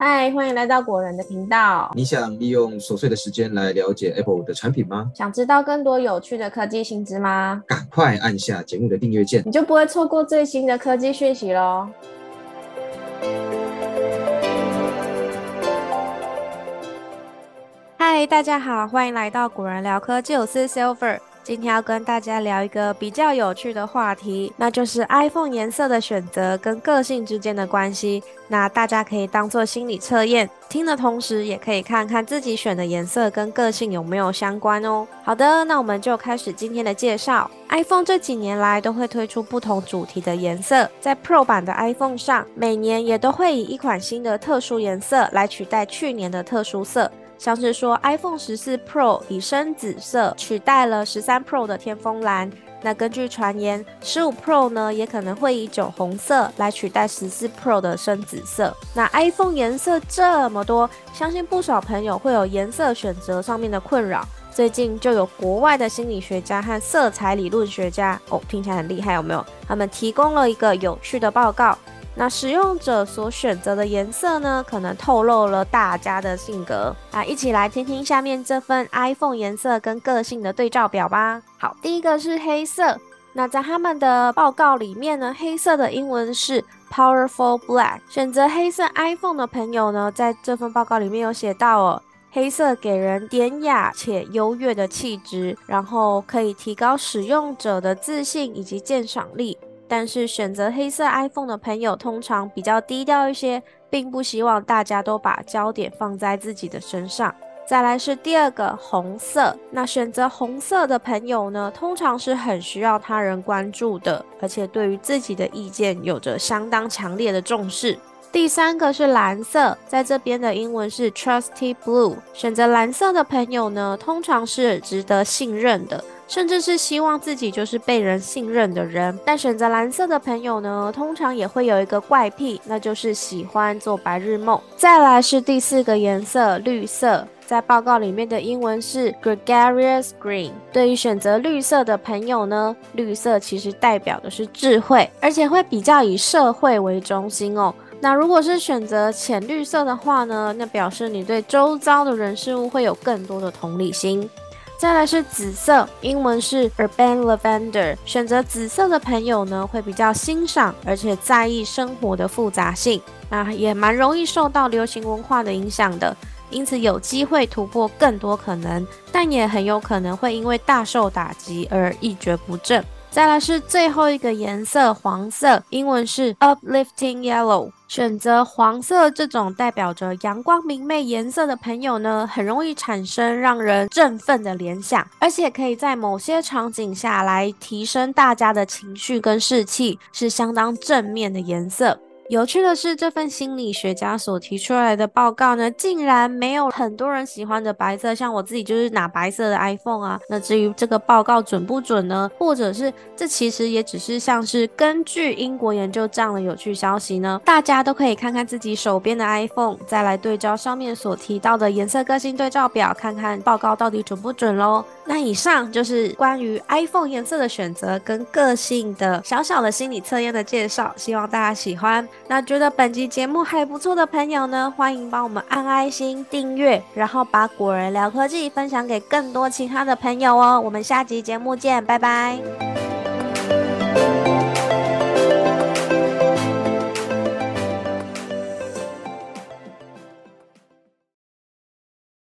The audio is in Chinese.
嗨，欢迎来到果仁的频道。你想利用琐碎的时间来了解 Apple 的产品吗？想知道更多有趣的科技新知吗？赶快按下节目的订阅键，你就不会错过最新的科技讯息喽。嗨，大家好，欢迎来到果仁聊科技，我是 Silver。今天要跟大家聊一个比较有趣的话题，那就是 iPhone 颜色的选择跟个性之间的关系。那大家可以当做心理测验，听的同时也可以看看自己选的颜色跟个性有没有相关哦。好的，那我们就开始今天的介绍。iPhone 这几年来都会推出不同主题的颜色，在 Pro 版的 iPhone 上，每年也都会以一款新的特殊颜色来取代去年的特殊色。像是说，iPhone 十四 Pro 以深紫色取代了十三 Pro 的天枫蓝。那根据传言，十五 Pro 呢也可能会以酒红色来取代十四 Pro 的深紫色。那 iPhone 颜色这么多，相信不少朋友会有颜色选择上面的困扰。最近就有国外的心理学家和色彩理论学家，哦，听起来很厉害，有没有？他们提供了一个有趣的报告。那使用者所选择的颜色呢，可能透露了大家的性格啊！一起来听听下面这份 iPhone 颜色跟个性的对照表吧。好，第一个是黑色。那在他们的报告里面呢，黑色的英文是 Powerful Black。选择黑色 iPhone 的朋友呢，在这份报告里面有写到哦，黑色给人典雅且优越的气质，然后可以提高使用者的自信以及鉴赏力。但是选择黑色 iPhone 的朋友通常比较低调一些，并不希望大家都把焦点放在自己的身上。再来是第二个红色，那选择红色的朋友呢，通常是很需要他人关注的，而且对于自己的意见有着相当强烈的重视。第三个是蓝色，在这边的英文是 Trusty Blue。选择蓝色的朋友呢，通常是值得信任的。甚至是希望自己就是被人信任的人，但选择蓝色的朋友呢，通常也会有一个怪癖，那就是喜欢做白日梦。再来是第四个颜色，绿色，在报告里面的英文是 gregarious green。对于选择绿色的朋友呢，绿色其实代表的是智慧，而且会比较以社会为中心哦。那如果是选择浅绿色的话呢，那表示你对周遭的人事物会有更多的同理心。再来是紫色，英文是 urban lavender。选择紫色的朋友呢，会比较欣赏，而且在意生活的复杂性，那也蛮容易受到流行文化的影响的，因此有机会突破更多可能，但也很有可能会因为大受打击而一蹶不振。再来是最后一个颜色，黄色，英文是 uplifting yellow。选择黄色这种代表着阳光明媚颜色的朋友呢，很容易产生让人振奋的联想，而且可以在某些场景下来提升大家的情绪跟士气，是相当正面的颜色。有趣的是，这份心理学家所提出来的报告呢，竟然没有很多人喜欢的白色。像我自己就是拿白色的 iPhone 啊。那至于这个报告准不准呢？或者是这其实也只是像是根据英国研究这样的有趣消息呢？大家都可以看看自己手边的 iPhone，再来对照上面所提到的颜色个性对照表，看看报告到底准不准喽。那以上就是关于 iPhone 颜色的选择跟个性的小小的心理测验的介绍，希望大家喜欢。那觉得本集节目还不错的朋友呢，欢迎帮我们按爱心订阅，然后把果仁聊科技分享给更多其他的朋友哦。我们下集节目见，拜拜。